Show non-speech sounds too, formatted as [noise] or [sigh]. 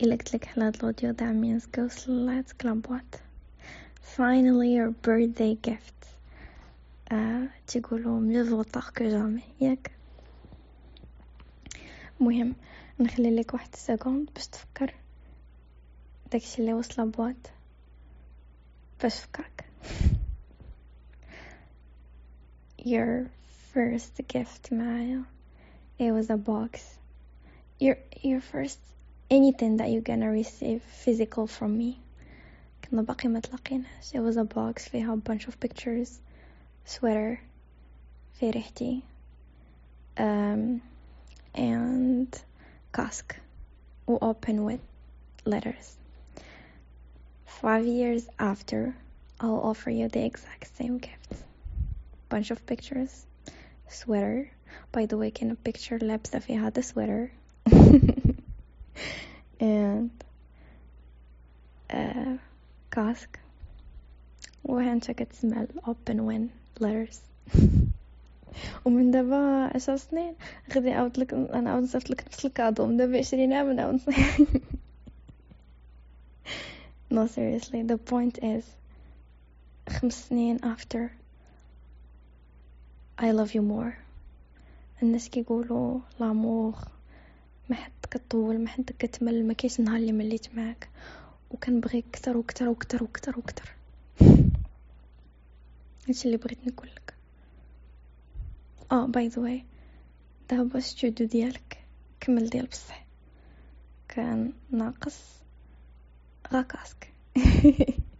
إلا قلت لك على هاد الأوديو that means go let's club what finally your birthday gift آه تقولوا mieux vaut tard que jamais ياك مهم نخلي لك واحد سكوند باش تفكر داكشي اللي وصل بواط باش فكرك your first gift معايا it was a box your your first anything that you're gonna receive physical from me كنا باقي ما تلاقيناش it was a box فيها a bunch of pictures sweater في ريحتي um, and cask و open with letters five years after I'll offer you the exact same gift bunch of pictures sweater by the way كان picture لابسة فيها the sweater [laughs] and uh, cask [laughs] وهانتا كتسمع open when letters ومن دابا عشر سنين غادي نعاود لك انا عاود نصيفط لك نفس الكادو من دابا عشرين عام نعاود [laughs] no seriously the point is خمس سنين after I love you more الناس كيقولوا لامور ما حد كطول ما حد كتمل ما كاينش نهار اللي مليت معاك. وكنبغيك كتر وكتر وكتر وكتر وكتر [laughs] هادشي اللي بغيت نقول لك آه باي ذا واي دابا ستوديو ديالك كمل ديال بصح. كان ناقص غا كاسك. [laughs]